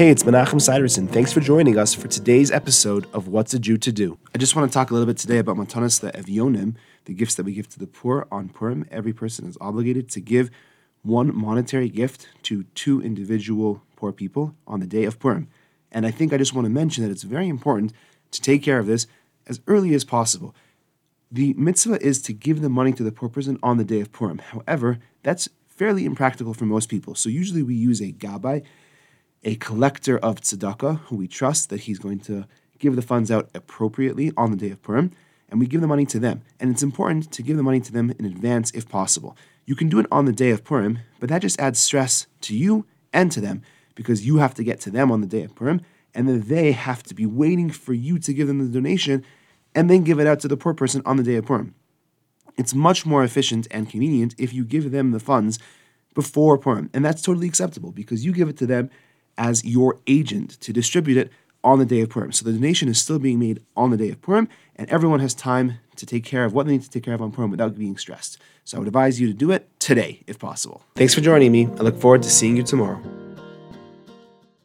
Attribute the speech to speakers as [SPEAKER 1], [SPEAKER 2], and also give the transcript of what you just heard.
[SPEAKER 1] Hey, it's Menachem Siderson. Thanks for joining us for today's episode of What's a Jew to Do. I just want to talk a little bit today about Matanas the Evyonim, the gifts that we give to the poor on Purim. Every person is obligated to give one monetary gift to two individual poor people on the day of Purim. And I think I just want to mention that it's very important to take care of this as early as possible. The mitzvah is to give the money to the poor person on the day of Purim. However, that's fairly impractical for most people. So usually we use a gabbai, a collector of tzedakah, who we trust that he's going to give the funds out appropriately on the day of Purim, and we give the money to them. And it's important to give the money to them in advance if possible. You can do it on the day of Purim, but that just adds stress to you and to them because you have to get to them on the day of Purim, and then they have to be waiting for you to give them the donation and then give it out to the poor person on the day of Purim. It's much more efficient and convenient if you give them the funds before Purim, and that's totally acceptable because you give it to them as your agent to distribute it on the day of Purim. So the donation is still being made on the day of Purim, and everyone has time to take care of what they need to take care of on Purim without being stressed. So I would advise you to do it today if possible. Thanks for joining me. I look forward to seeing you tomorrow.